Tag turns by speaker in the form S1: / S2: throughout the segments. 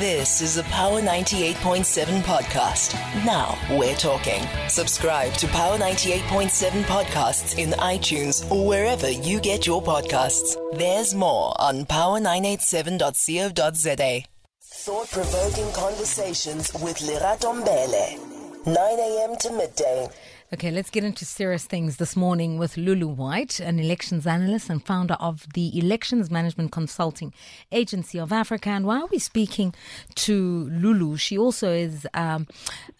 S1: This is a Power 98.7 podcast. Now we're talking. Subscribe to Power 98.7 podcasts in iTunes or wherever you get your podcasts. There's more on power987.co.za. Thought provoking conversations with Lerato Mbele. 9 a.m. to midday.
S2: Okay, let's get into serious things this morning with Lulu White, an elections analyst and founder of the Elections Management Consulting Agency of Africa. And while we're speaking to Lulu, she also is. Um,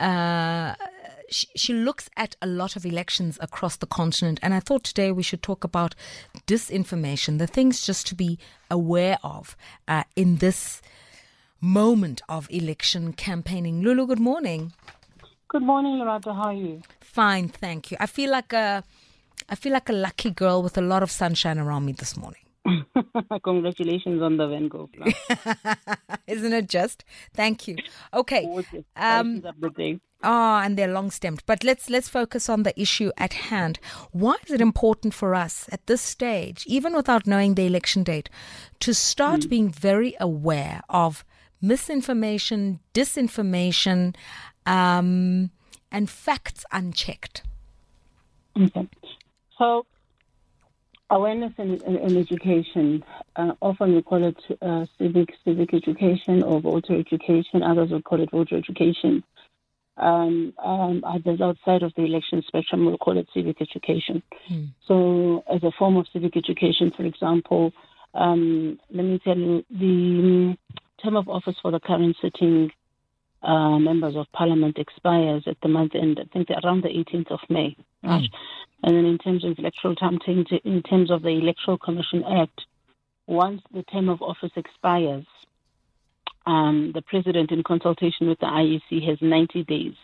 S2: uh, she, looks at a lot of elections across the continent, and I thought today we should talk about disinformation, the things just to be aware of uh, in this moment of election campaigning. Lulu, good morning.
S3: Good morning, Lerato. How are you?
S2: Fine, thank you. I feel like a, I feel like a lucky girl with a lot of sunshine around me this morning.
S3: Congratulations on the Van Gogh.
S2: Isn't it just? Thank you. Okay.
S3: Um,
S2: oh, and they're long stemmed. But let's let's focus on the issue at hand. Why is it important for us at this stage, even without knowing the election date, to start mm. being very aware of misinformation, disinformation, um, and facts unchecked?
S3: Okay. So, awareness and, education, uh, often we call it uh, civic civic education or voter education. Others will call it voter education. Um, um, others outside of the election spectrum will call it civic education. Hmm. So, as a form of civic education, for example, um, let me tell you the term of office for the current sitting uh, members of parliament expires at the month end, I think around the 18th of May. Right? Mm. And then in terms of electoral time, in terms of the Electoral Commission Act, once the term of office expires, um, the president, in consultation with the IEC, has 90 days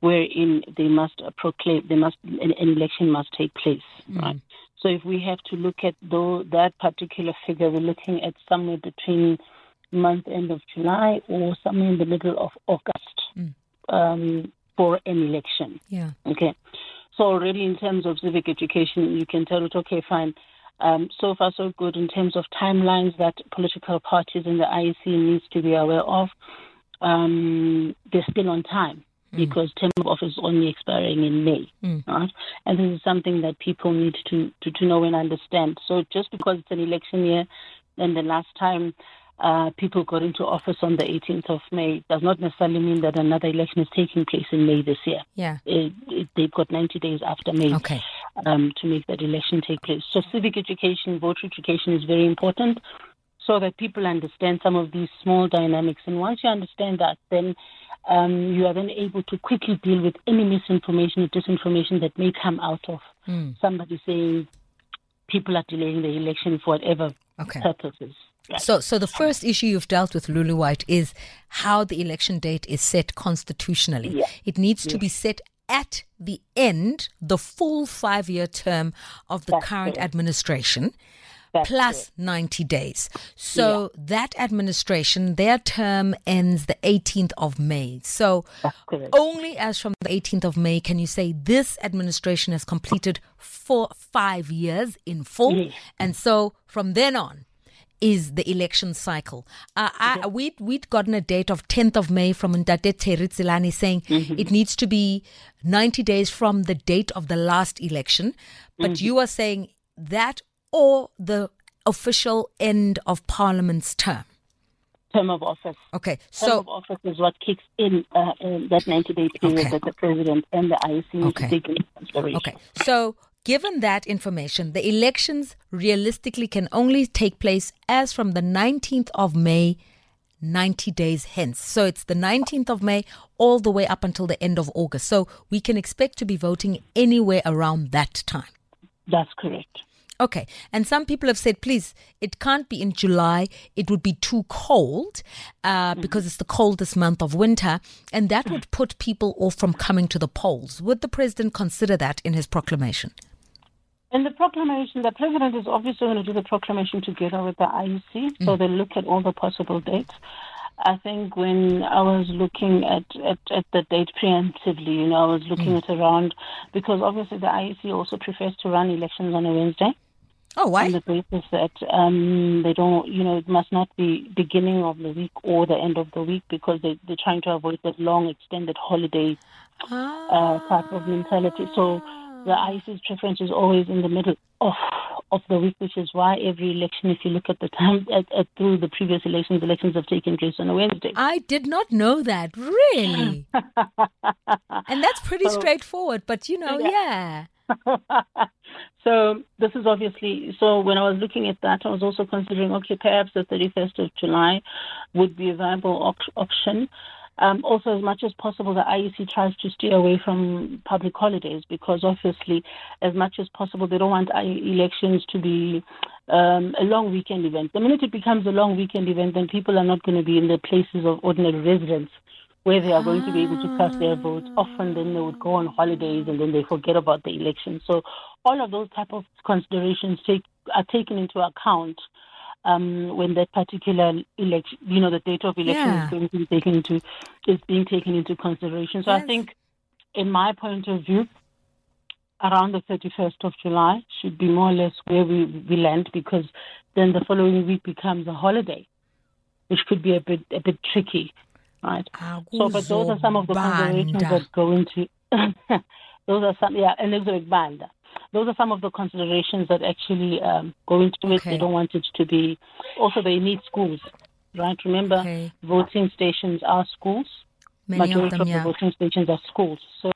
S3: wherein they must proclaim, they must an, an election must take place. Mm. Right. So if we have to look at though that particular figure, we're looking at somewhere between month end of July or somewhere in the middle of August mm. um, for an election.
S2: Yeah.
S3: Okay. So already in terms of civic education, you can tell it, okay, fine. Um, so far, so good in terms of timelines that political parties in the IEC needs to be aware of. Um, they're still on time mm. because term of office is only expiring in May, mm. right? And this is something that people need to, to, to know and understand. So just because it's an election year, then the last time uh, people got into office on the 18th of May does not necessarily mean that another election is taking place in May this year.
S2: Yeah.
S3: It, it, they've got 90 days after May
S2: okay.
S3: um, to make that election take place. So civic education, voter education is very important so that people understand some of these small dynamics. And once you understand that, then um, you are then able to quickly deal with any misinformation or disinformation that may come out of mm. somebody saying people are delaying the election for whatever okay. purposes.
S2: So, so the first issue you've dealt with, Lulu White, is how the election date is set constitutionally.
S3: Yeah.
S2: It needs yeah. to be set at the end, the full five-year term of the
S3: That's
S2: current administration. Plus 90 days. So yeah. that administration, their term ends the 18th of May. So only as from the 18th of May can you say this administration has completed for five years in full. And so from then on, is the election cycle. Uh, I, we'd, we'd gotten a date of 10th of May from Ndate Teritsilani saying mm-hmm. it needs to be 90 days from the date of the last election. But mm-hmm. you are saying that or the official end of Parliament's term?
S3: Term of office.
S2: Okay, so term
S3: of office is what kicks in, uh, in that 90 day period okay. that the president and the IEC need
S2: okay.
S3: to take into consideration.
S2: Okay, so Given that information, the elections realistically can only take place as from the 19th of May, 90 days hence. So it's the 19th of May all the way up until the end of August. So we can expect to be voting anywhere around that time.
S3: That's correct.
S2: Okay. And some people have said, please, it can't be in July. It would be too cold uh, mm-hmm. because it's the coldest month of winter. And that would put people off from coming to the polls. Would the president consider that in his proclamation?
S3: In the proclamation, the president is obviously going to do the proclamation together with the IEC, mm. so they look at all the possible dates. I think when I was looking at, at, at the date preemptively, you know, I was looking mm. at around because obviously the IEC also prefers to run elections on a Wednesday.
S2: Oh, why?
S3: On the basis that um, they don't, you know, it must not be beginning of the week or the end of the week because they, they're trying to avoid that long extended holiday uh, type of mentality. So the IEC's preference is always in the middle of of the week, which is why every election, if you look at the time at, at, through the previous elections, elections have taken place on a Wednesday.
S2: I did not know that, really. and that's pretty so, straightforward, but you know, yeah.
S3: yeah. so this is obviously so when I was looking at that, I was also considering okay, perhaps the 31st of July would be a viable op- option. Um, also, as much as possible, the IEC tries to steer away from public holidays because obviously, as much as possible, they don't want elections to be um, a long weekend event. The minute it becomes a long weekend event, then people are not going to be in the places of ordinary residence where they are going to be able to cast their votes. Often, then they would go on holidays and then they forget about the election. So, all of those type of considerations take are taken into account um, when that particular election, you know, the date of election yeah. is going to be taken into is being taken into consideration. So yes. I think, in my point of view, around the 31st of July should be more or less where we, we land because then the following week becomes a holiday, which could be a bit a bit tricky, right? So, but those are some of the considerations that go into. those are some, yeah, Elizabeth Banda those are some of the considerations that actually um, go into it. Okay. They don't want it to be. Also, they need schools, right? Remember, okay. voting stations are schools.
S2: Many
S3: Majority
S2: of, them,
S3: of
S2: yeah.
S3: the voting stations are schools. So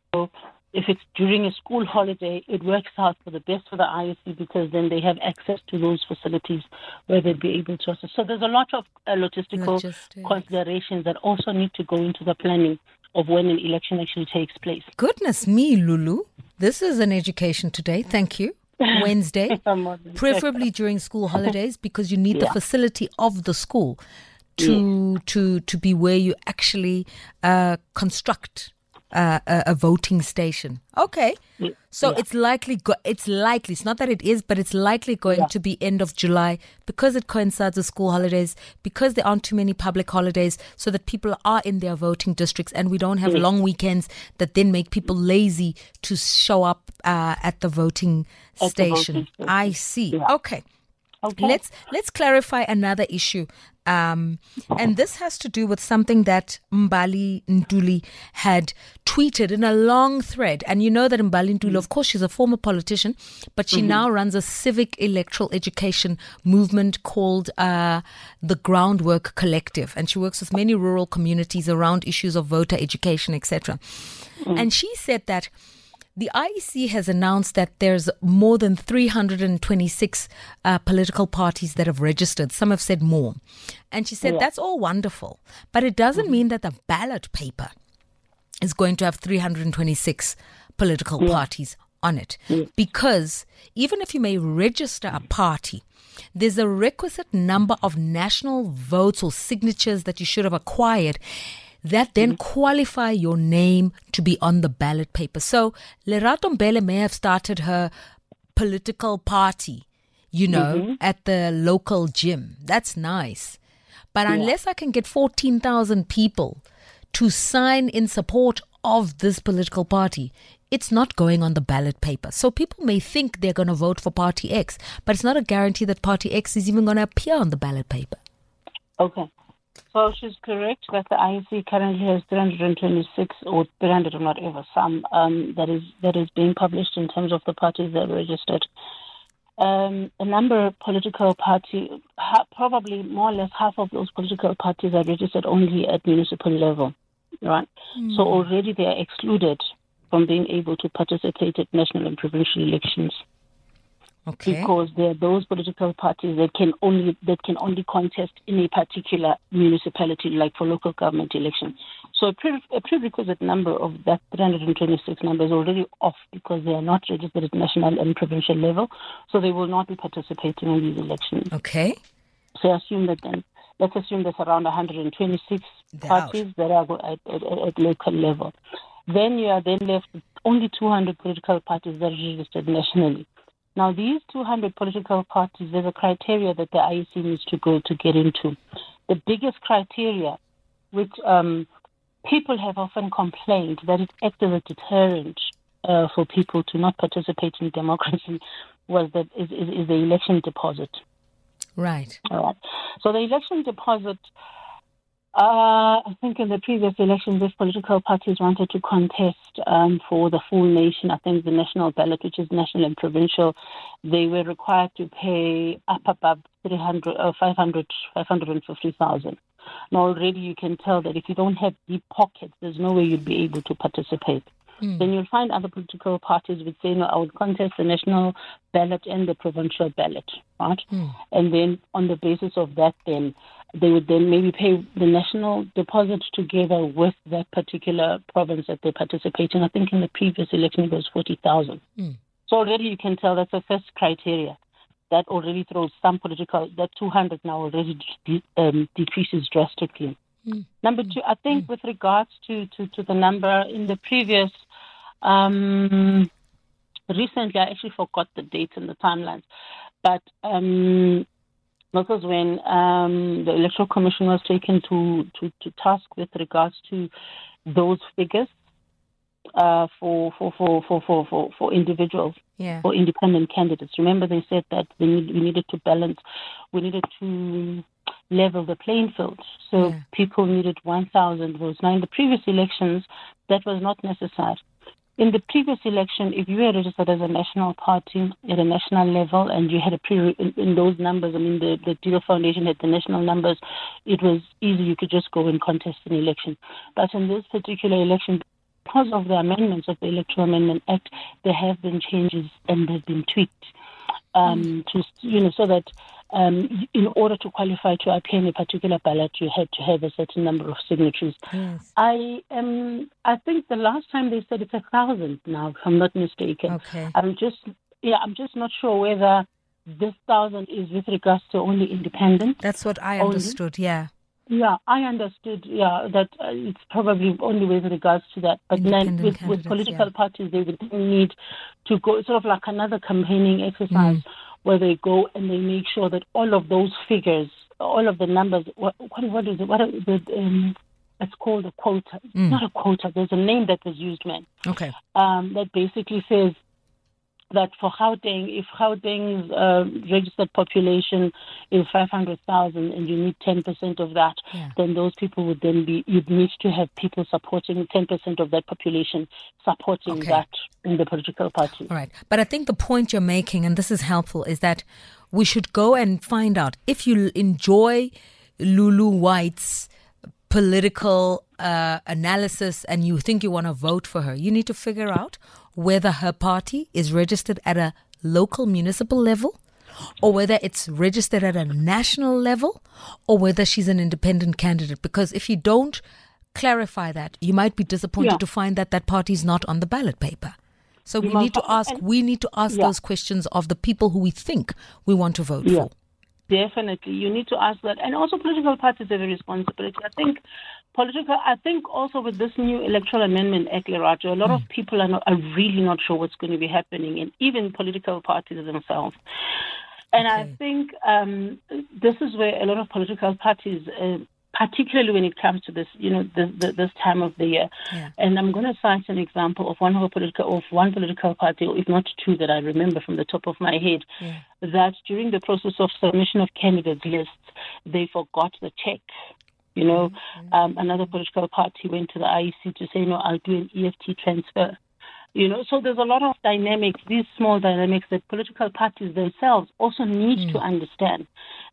S3: if it's during a school holiday, it works out for the best for the IEC because then they have access to those facilities where they'd be able to assist. So there's a lot of uh, logistical Logistics. considerations that also need to go into the planning of when an election actually takes place.
S2: Goodness me, Lulu. This is an education today. Thank you. Wednesday, preferably during school holidays because you need yeah. the facility of the school to yeah. to to be where you actually uh, construct uh, a, a, voting station. Okay, so yeah. it's likely go- it's likely it's not that it is, but it's likely going yeah. to be end of July because it coincides with school holidays because there aren't too many public holidays, so that people are in their voting districts and we don't have yeah. long weekends that then make people lazy to show up uh, at the voting at station. The voting I see. Okay. Okay. Let's let's clarify another issue. Um, and this has to do with something that Mbali Ntuli had tweeted in a long thread. And you know that Mbali Ntuli, of course, she's a former politician, but she mm-hmm. now runs a civic electoral education movement called uh, the Groundwork Collective. And she works with many rural communities around issues of voter education, etc. Mm. And she said that the IEC has announced that there's more than 326 uh, political parties that have registered. Some have said more. And she said yeah. that's all wonderful, but it doesn't mm-hmm. mean that the ballot paper is going to have 326 political yeah. parties on it. Yeah. Because even if you may register a party, there's a requisite number of national votes or signatures that you should have acquired that then mm-hmm. qualify your name to be on the ballot paper. So Lerato Mbele may have started her political party, you know, mm-hmm. at the local gym. That's nice. But yeah. unless I can get 14,000 people to sign in support of this political party, it's not going on the ballot paper. So people may think they're going to vote for Party X, but it's not a guarantee that Party X is even going to appear on the ballot paper.
S3: Okay. So she's correct that the IEC currently has 326 or 300 or whatever some um, that is that is being published in terms of the parties that are registered. Um, a number of political parties, ha- probably more or less half of those political parties are registered only at municipal level, right? Mm. So already they are excluded from being able to participate at national and provincial elections.
S2: Okay.
S3: Because there are those political parties that can only that can only contest in a particular municipality, like for local government elections. So a, pre- a prerequisite number of that 326 number is already off because they are not registered at national and provincial level, so they will not be participating in these elections.
S2: Okay.
S3: So assume that then let's assume there's around 126 They're parties out. that are at, at, at local level. Then you are then left with only 200 political parties that are registered nationally. Now, these 200 political parties, there's a criteria that the IEC needs to go to get into. The biggest criteria, which um, people have often complained that it acts as a deterrent uh, for people to not participate in democracy, was the is, is, is the election deposit.
S2: Right.
S3: All right. So the election deposit. Uh, I think in the previous elections, if political parties wanted to contest um, for the full nation, I think the national ballot, which is national and provincial, they were required to pay up above 300, uh, 500, 550,000. Now already you can tell that if you don't have deep pockets, there's no way you'd be able to participate. Mm. Then you'll find other political parties would say, no, I would contest the national ballot and the provincial ballot, right? Mm. And then on the basis of that, then they would then maybe pay the national deposit together with that particular province that they participate in. I think in the previous election it was 40,000. Mm. So already you can tell that's the first criteria. That already throws some political, that 200 now already de- um, decreases drastically. Mm. Number two, I think mm. with regards to, to, to the number in the previous, um, recently, I actually forgot the dates and the timelines, but um, this was when um, the Electoral Commission was taken to, to, to task with regards to those figures uh, for, for, for, for, for, for, for individuals,
S2: yeah.
S3: for independent candidates. Remember, they said that we, need, we needed to balance, we needed to level the playing field. So yeah. people needed 1,000 votes. Now, in the previous elections, that was not necessary. In the previous election, if you were registered as a national party at a national level and you had a pre in, in those numbers, I mean, the, the Deal Foundation had the national numbers, it was easy. You could just go and contest an election. But in this particular election, because of the amendments of the Electoral Amendment Act, there have been changes and they've been tweaked um, to, you know, so that um, in order to qualify to appear in a particular ballot, you had to have a certain number of signatures.
S2: Yes.
S3: I um, I think the last time they said it's a thousand now, if I'm not mistaken.
S2: Okay.
S3: I'm just yeah, I'm just not sure whether this thousand is with regards to only independent.
S2: That's what I only. understood. Yeah.
S3: Yeah, I understood. Yeah, that uh, it's probably only with regards to that. But then with, with political
S2: yeah.
S3: parties, they would need to go sort of like another campaigning exercise. Mm where they go and they make sure that all of those figures, all of the numbers, what what, what is it? What are the, um, it's called a quota. Mm. Not a quota. There's a name that was used, man.
S2: Okay.
S3: Um, that basically says that for Gauteng, if Gauteng's uh, registered population is 500,000 and you need 10% of that,
S2: yeah.
S3: then those people would then be, you'd need to have people supporting 10% of that population supporting
S2: okay.
S3: that in the political party.
S2: All right. But I think the point you're making, and this is helpful, is that we should go and find out if you enjoy Lulu White's political uh, analysis and you think you want to vote for her, you need to figure out whether her party is registered at a local municipal level or whether it's registered at a national level or whether she's an independent candidate. Because if you don't clarify that, you might be disappointed
S3: yeah.
S2: to find that that party is not on the ballot paper. So we need to ask. We need to ask yeah. those questions of the people who we think we want to vote
S3: yeah.
S2: for.
S3: Definitely, you need to ask that, and also political parties have a responsibility. I think political. I think also with this new electoral amendment act, Lerato, a lot mm. of people are, not, are really not sure what's going to be happening, and even political parties themselves. And okay. I think um, this is where a lot of political parties, uh, particularly when it comes to this, you know, this, this time of the year.
S2: Yeah.
S3: And I'm going to cite an example of one of a political, of one political party, if not two, that I remember from the top of my head.
S2: Yeah.
S3: That during the process of submission of candidates lists, they forgot the check you know, mm-hmm. um, another political party went to the IEC to say, no, I'll do an EFT transfer. You know, so there's a lot of dynamics, these small dynamics that political parties themselves also need mm. to understand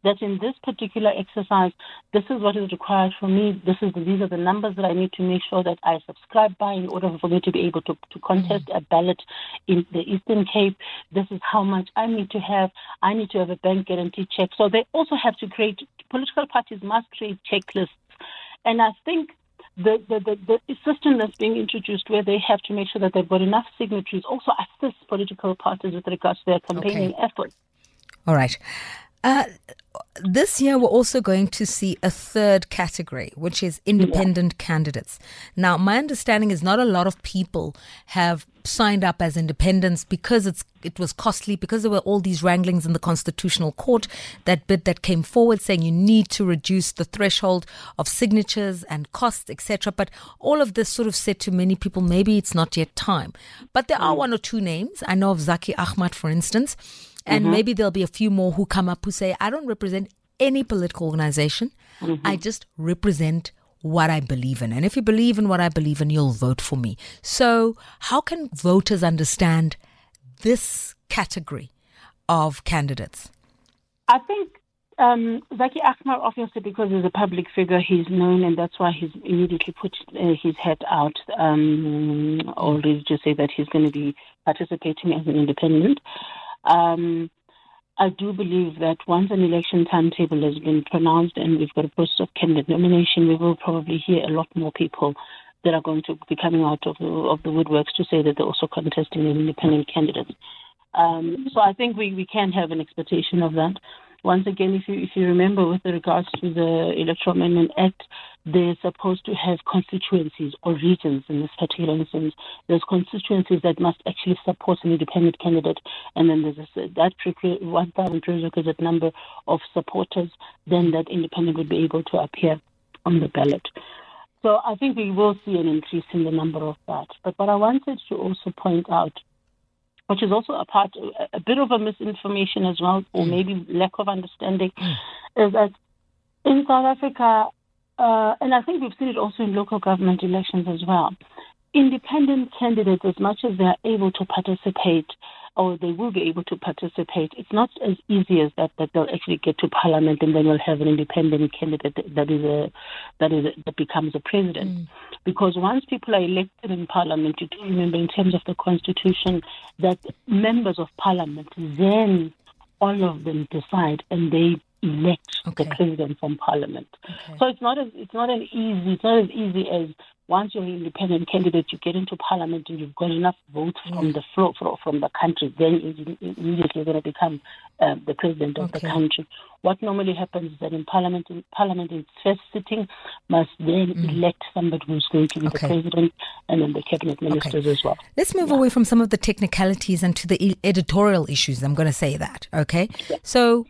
S3: that in this particular exercise, this is what is required for me. This is the, these are the numbers that I need to make sure that I subscribe by in order for me to be able to, to contest mm. a ballot in the Eastern Cape. This is how much I need to have. I need to have a bank guarantee check. So they also have to create, political parties must create checklists. And I think the, the, the, the system that's being introduced where they have to make sure that they've got enough signatories also assists political parties with regards to their campaigning
S2: okay.
S3: efforts.
S2: All right. Uh, this year, we're also going to see a third category, which is independent yeah. candidates. Now, my understanding is not a lot of people have signed up as independents because it's it was costly because there were all these wranglings in the constitutional court that bid that came forward saying you need to reduce the threshold of signatures and costs etc but all of this sort of said to many people maybe it's not yet time but there are mm. one or two names i know of Zackie Achmat for instance and mm-hmm. maybe there'll be a few more who come up who say, I don't represent any political organization. Mm-hmm. I just represent what I believe in. And if you believe in what I believe in, you'll vote for me. So, how can voters understand this category of candidates?
S3: I think um, Zackie Achmat, obviously, because he's a public figure, he's known, and that's why he's immediately put uh, his head out um, already to say that he's going to be participating as an independent. Um, I do believe that once an election timetable has been pronounced and we've got a process of candidate nomination, we will probably hear a lot more people that are going to be coming out of the, of the woodworks to say that they're also contesting an independent candidate. Um, so I think we, we can have an expectation of that once again, if you if you remember, with regards to the Electoral Amendment Act, they're supposed to have constituencies or regions in this particular instance. There's constituencies that must actually support an independent candidate, and then there's a, that 1,000 prerequisite number of supporters. Then that independent would be able to appear on the ballot. So I think we will see an increase in the number of that. But what I wanted to also point out which is also a part, a bit of a misinformation as well, or mm. maybe lack of understanding, mm. is that in South Africa, uh, and I think we've seen it also in local government elections as well, independent candidates, as much as they're able to participate or they will be able to participate, it's not as easy as that that they'll actually get to parliament and then we'll have an independent candidate that is a that is a, that becomes a president. Mm. Because once people are elected in parliament, you do remember in terms of the constitution that members of parliament then all of them decide and they elect okay. the president from parliament. Okay. So it's not as it's not an easy it's not as easy as once you're an independent candidate, you get into parliament and you've got enough votes mm. from the floor from the country, then immediately you're going to become uh, the president of okay. the country. What normally happens is that in parliament, in parliament, its first sitting must then mm. elect somebody who's going to be okay. the president and then the cabinet ministers okay. as well.
S2: Let's move yeah. away from some of the technicalities and to the editorial issues. I'm going to say that. Okay, yeah. so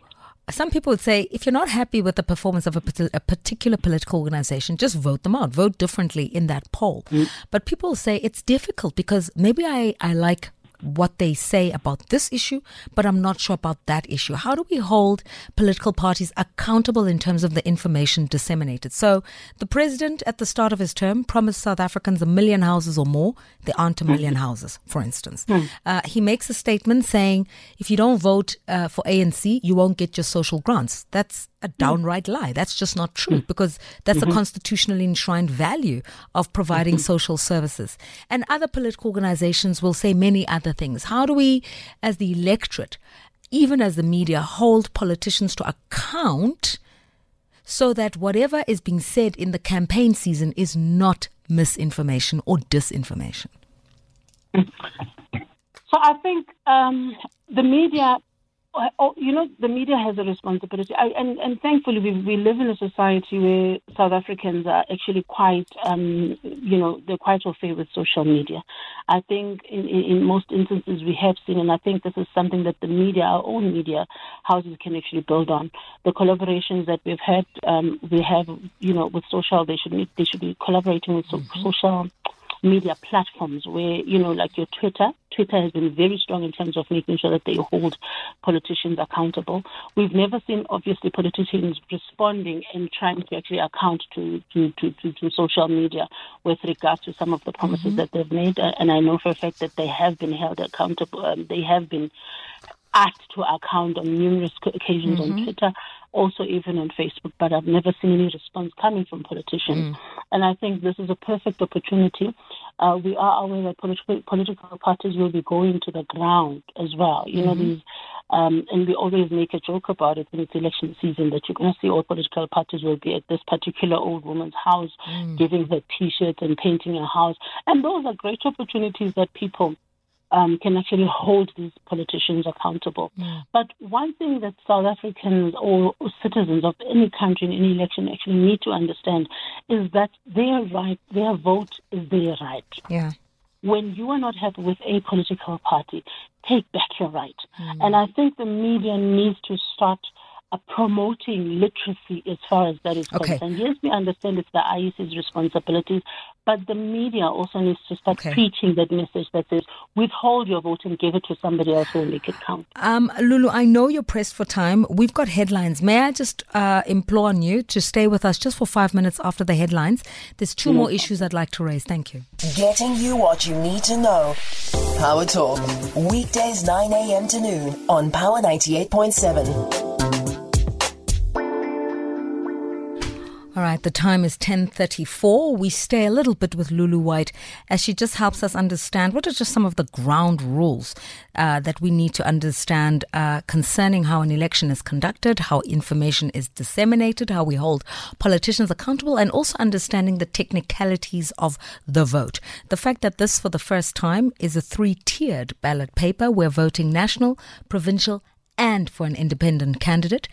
S2: some people would say if you're not happy with the performance of a, a, particular political organization, just vote them out, vote differently in that poll. Mm. But people say it's difficult because maybe I, I like what they say about this issue, but I'm not sure about that issue. How do we hold political parties accountable in terms of the information disseminated? So, the president at the start of his term promised South Africans a million houses or more. There aren't a million houses, for instance. Hmm. Uh, he makes a statement saying if you don't vote uh, for ANC, you won't get your social grants. That's a downright lie. That's just not true mm. because that's mm-hmm. a constitutionally enshrined value of providing mm-hmm. social services. And other political organizations will say many other things. How do we, as the electorate, even as the media, hold politicians to account so that whatever is being said in the campaign season is not misinformation or disinformation?
S3: So I think um, the media Oh, you know, the media has a responsibility, I, and and thankfully we we live in a society where South Africans are actually quite, um, you know, they're quite au fait with social media. I think in, in most instances we have seen, and I think this is something that the media, our own media houses, can actually build on. The collaborations that we've had, um, we have, you know, with social, they should meet, they should be collaborating with mm-hmm. social media platforms where, you know, like your Twitter. Twitter has been very strong in terms of making sure that they hold politicians accountable. We've never seen, obviously, politicians responding and trying to actually account to, to, to, to, to social media with regards to some of the promises mm-hmm. that they've made. And I know for a fact that they have been held accountable. Um, they have been asked to account on numerous occasions mm-hmm. on Twitter also even on Facebook, but I've never seen any response coming from politicians. Mm. And I think this is a perfect opportunity. Uh, we are aware that political, political parties will be going to the ground as well. You mm-hmm. know, these, um, and we always make a joke about it when it's election season that you're going to see all political parties will be at this particular old woman's house, mm. giving her T-shirts and painting her house. And those are great opportunities that people um, can actually hold these politicians accountable.
S2: Mm.
S3: But one thing that South Africans or citizens of any country in any election actually need to understand is that their right, their vote is their right.
S2: Yeah.
S3: When you are not happy with a political party, take back your right.
S2: Mm.
S3: And I think the media needs to start promoting literacy as far as that is
S2: Okay.
S3: concerned. Yes, we understand it's the IEC's responsibilities, but the media also needs to start
S2: Okay.
S3: preaching that message that says withhold your vote and give it to somebody else who will make it count.
S2: Um, Lulu, I know you're pressed for time. We've got headlines. May I just uh, implore on you to stay with us just for five minutes after the headlines? There's two more issues I'd like to raise. Thank you.
S1: Getting you what you need to know. Power Talk. Weekdays 9 a.m. to noon on Power 98.7.
S2: All right, the time is 10:34. We stay a little bit with Lulu White as she just helps us understand what are just some of the ground rules uh, that we need to understand uh, concerning how an election is conducted, how information is disseminated, how we hold politicians accountable, and also understanding the technicalities of the vote. The fact that this, for the first time, is a three-tiered ballot paper. We're voting national, provincial, and for an independent candidate.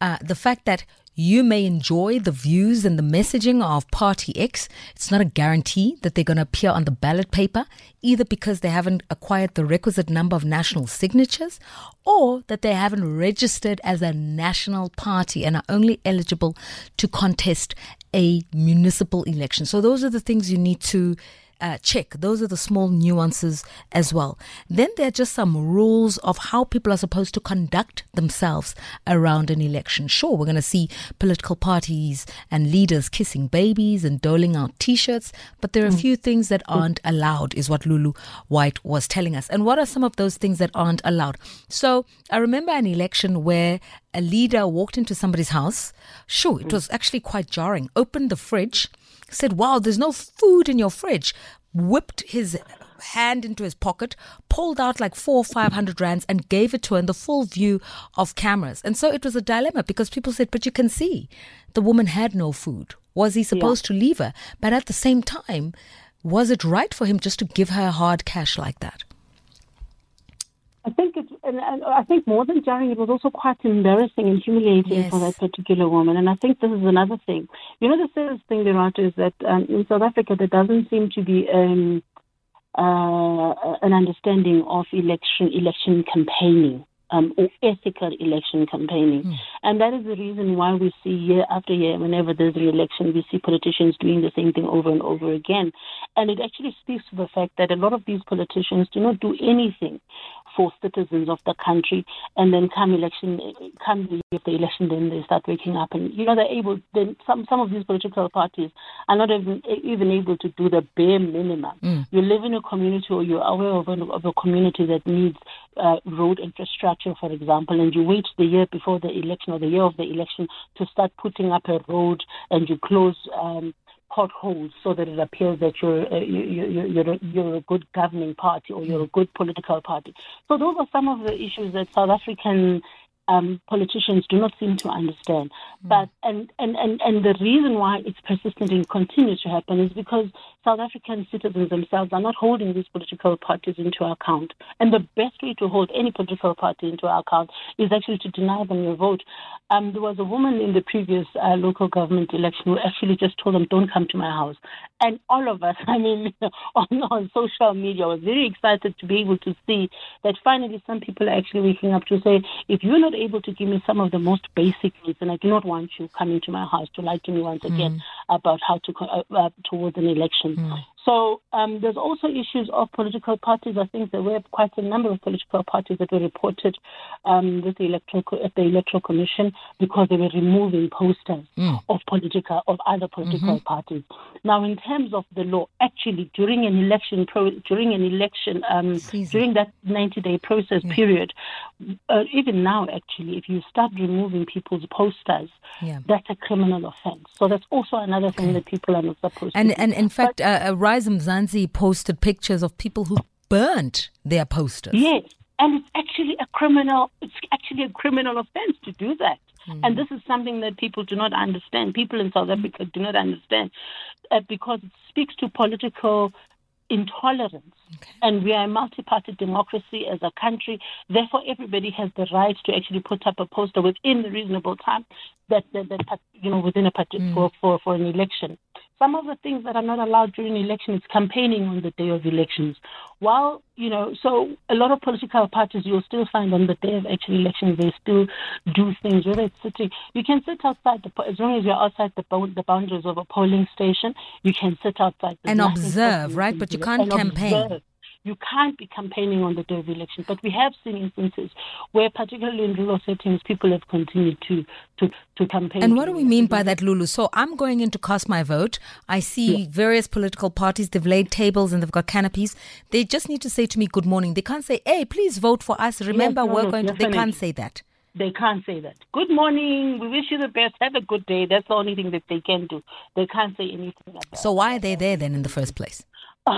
S2: Uh, the fact that you may enjoy the views and the messaging of Party X. It's not a guarantee that they're going to appear on the ballot paper, either because they haven't acquired the requisite number of national signatures or that they haven't registered as a national party and are only eligible to contest a municipal election. So, those are the things you need to uh, check. Those are the small nuances as well. Then there are just some rules of how people are supposed to conduct themselves around an election. Sure, we're going to see political parties and leaders kissing babies and doling out t shirts, but there are a mm. few things that mm. aren't allowed, is what Lulu White was telling us. And what are some of those things that aren't allowed? So I remember an election where a leader walked into somebody's house. Sure, it mm. was actually quite jarring. Opened the fridge said, Wow, there's no food in your fridge. Whipped his hand into his pocket, pulled out like four or five hundred rands and gave it to her in the full view of cameras. And so it was a dilemma because people said, But you can see the woman had no food. Was he supposed to leave her? But at the same time, was it right for him just to give her hard cash like that?
S3: I think and, and I think more than jarring, it was also quite embarrassing and humiliating for that particular woman. And I think this is another thing. You know, the serious thing, Lerato, is that um, in South Africa there doesn't seem to be um, uh, an understanding of election election campaigning. Um, or ethical election campaigning. And that is the reason why we see year after year, whenever there's an election, we see politicians doing the same thing over and over again. And it actually speaks to the fact that a lot of these politicians do not do anything for citizens of the country. And then come election, come the, year of the election, then they start waking up. And, you know, they're able, then some, some of these political parties are not even, even able to do the bare minimum. You live in a community or you're aware of a, of a community that needs uh, road infrastructure, for example, and you wait the year before the election or the year of the election to start putting up a road and you close um, potholes so that it appears that you're uh, you, you, you're a, you're a good governing party or you're a good political party. So those are some of the issues that South African um, politicians do not seem to understand. But and, and, and, and the reason why it's persistent and continues to happen is because South African citizens themselves are not holding these political parties into account. And the best way to hold any political party into account is actually to deny them your vote. Um, there was a woman in the previous uh, local government election who actually just told them, "Don't come to my house." And all of us, I mean, on, on social media, was very excited to be able to see that finally some people are actually waking up to say, if you're not able to give me some of the most basic needs, and I do not want you coming to my house to lie to me once again about how to uh, uh, towards an election. So um, there's also issues of political parties. I think there were quite a number of political parties that were reported um, with the electoral co- at the electoral commission because they were removing posters of political of other political parties. Now, in terms of the law, actually during an election pro- during an election um, during that 90 day process period, uh, even now, actually, if you start removing people's posters,
S2: Yeah.
S3: that's a criminal offense. So that's also another thing that people are not supposed
S2: And
S3: to do.
S2: and in fact, uh, uh, Rise Mzansi posted pictures of people who burnt their posters.
S3: Yes, and it's actually a criminal. It's actually a criminal offense to do that. And this is something that people do not understand. People in South Africa do not understand uh, because it speaks to political intolerance. Okay. And we are a multi-party democracy as a country. Therefore, everybody has the right to actually put up a poster within the reasonable time that, that, that you know, within a party mm. for, for, for an election. Some of the things that are not allowed during election is campaigning on the day of elections. While, you know, so a lot of political parties you'll still find on the day of actual elections, they still do things, whether it's sitting, you can sit outside, the, as long as you're outside the, the boundaries of a polling station, you can sit outside.
S2: and observe, right? But you can't campaign. Observe
S3: you can't be campaigning on the day of election. But we have seen instances where, particularly in rural settings, people have continued to, to, to campaign.
S2: And what do we mean by that, Lulu? So I'm going in to cast my vote. I see yeah. various political parties, they've laid tables and they've got canopies. They just need to say to me, good morning. They can't say, hey, please vote for us. Remember, yes, no, we're no, going to. They can't say that.
S3: They can't say that. Good morning. We wish you the best. Have a good day. That's the only thing that they can do. They can't say anything like.
S2: So why are they there then in the first place?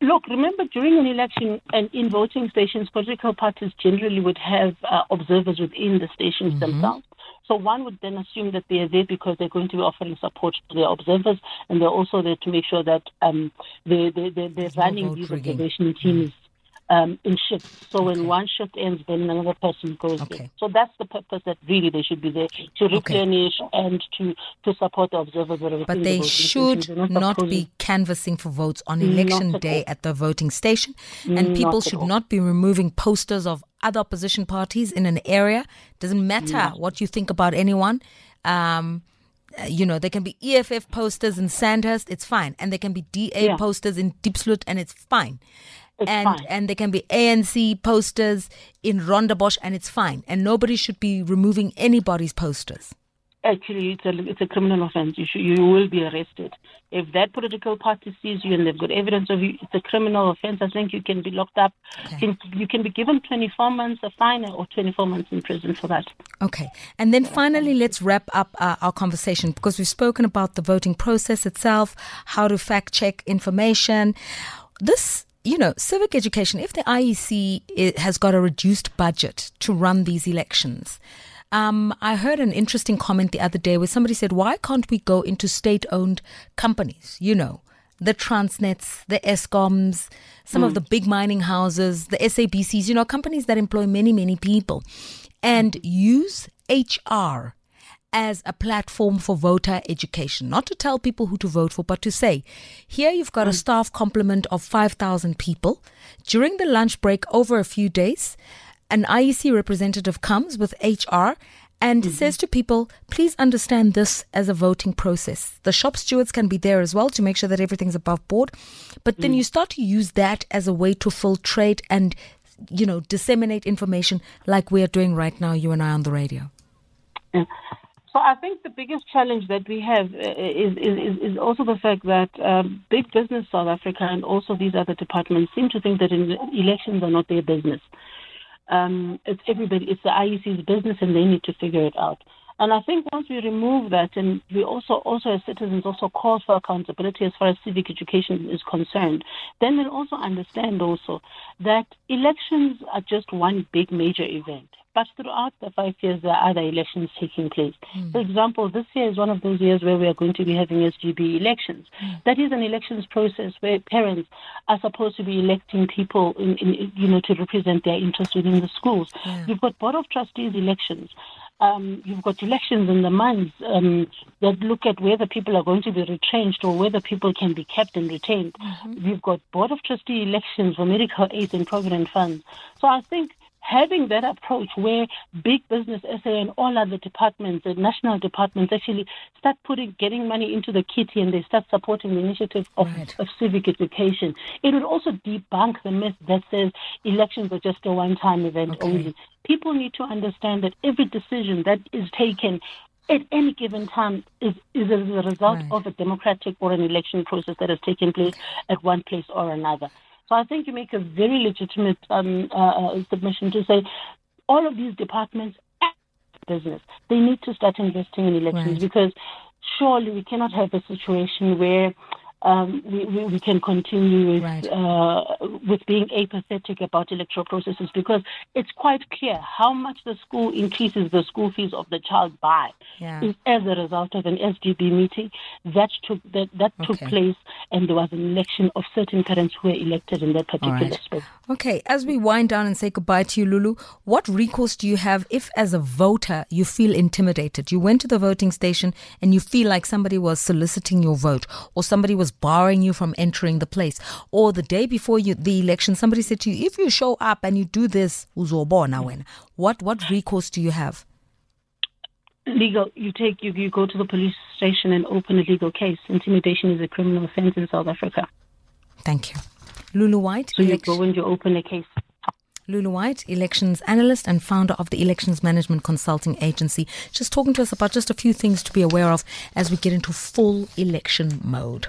S3: Look, remember during an election and in voting stations, political parties generally would have uh, observers within the stations mm-hmm. themselves. So one would then assume that they are there because they're going to be offering support to their observers, and they're also there to make sure that um, they, they, they, they're running these observation teams mm-hmm um, in shifts. So when one shift ends, then another person goes okay. there. So that's the purpose that really they should be there to replenish okay. and to, to support the observers.
S2: But they the should not, not be canvassing for votes on election day all. at the voting station, and not people should not be removing posters of other opposition parties in an area. Doesn't matter what you think about anyone. Um, uh, you know, there can be EFF posters in Sandhurst, it's fine. And there can be DA yeah. posters in Diepsloot, and it's fine.
S3: It's
S2: and
S3: fine.
S2: and there can be ANC posters in Rondebosch, and it's fine. And nobody should be removing anybody's posters.
S3: Actually, it's a it's a criminal offence. You should, you will be arrested if that political party sees you and they've got evidence of you. It's a criminal offence. I think you can be locked up. Okay. You can be given 24 months a fine or 24 months in prison for that.
S2: Okay, and then finally, let's wrap up uh, our conversation because we've spoken about the voting process itself, how to fact check information. This you know, civic education, if the IEC has got a reduced budget to run these elections, um, I heard an interesting comment the other day where somebody said, why can't we go into state owned companies? You know, the Transnets, the Eskoms, some mm. of hmm. the big mining houses, the SABCs, you know, companies that employ many, many people, and use HR as a platform for voter education, not to tell people who to vote for, but to say, here you've got a mm. staff complement of 5,000 people. During the lunch break over a few days, an IEC representative comes with HR and mm-hmm. says to people, please understand this as a voting process. The shop stewards can be there as well to make sure that everything's above board. But then mm. you start to use that as a way to filtrate and, you know, disseminate information like we are doing right now, you and I on the radio.
S3: Yeah. So I think the biggest challenge that we have uh, is, is, is also the fact that um, big business South Africa and also these other departments seem to think that elections are not their business. Um, it's everybody, it's the IEC's business, and they need to figure it out. And I think once we remove that, and we also, also as citizens, also call for accountability as far as civic education is concerned, then we'll also understand also that elections are just one big major event. But throughout the five years, there are other elections taking place. Mm. For example, this year is one of those years where we are going to be having SGB elections. Mm. That is an elections process where parents are supposed to be electing people, in, in, you know, to represent their interests within the schools. Yeah. You've got board of trustees elections. Um, you've got elections in the mines um, that look at whether people are going to be retrenched or whether people can be kept and retained. Mm-hmm. You've got board of trustee elections for medical aid and provident funds. So I think having that approach where big business SA and all other departments, the national departments actually start putting getting money into the kitty and they start supporting the initiative of, right. of civic education. It would also debunk the myth that says elections are just a one time event okay. only. People need to understand that every decision that is taken at any given time is, is a result right. of a democratic or an election process that has taken place at one place or another. So I think you make a very legitimate um, uh, uh submission to say all of these departments business. They need to start investing in elections right. because surely we cannot have a situation where um, we, we, we, can continue with, right. uh, with being apathetic about electoral processes because it's quite clear how much the school increases the school fees of the child by yeah. is as a result of an SGB meeting that took that, that okay. took place and there was an election of certain parents who were elected in that particular right. space.
S2: Okay, as we wind down and say goodbye to you, Lulu, what recourse do you have if, as a voter, you feel intimidated? You went to the voting station and you feel like somebody was soliciting your vote or somebody was barring you from entering the place. Or the day before you, the election, somebody said to you, if you show up and you do this, mm. what, what recourse do you have?
S3: Legal, you take you, you go to the police station and open a legal case. Intimidation is a criminal offense in South Africa.
S2: Thank you. Lulu White.
S3: So you go and you open a case.
S2: Lulu White, elections analyst and founder of the Elections Management Consulting Agency, just talking to us about just a few things to be aware of as we get into full election mode.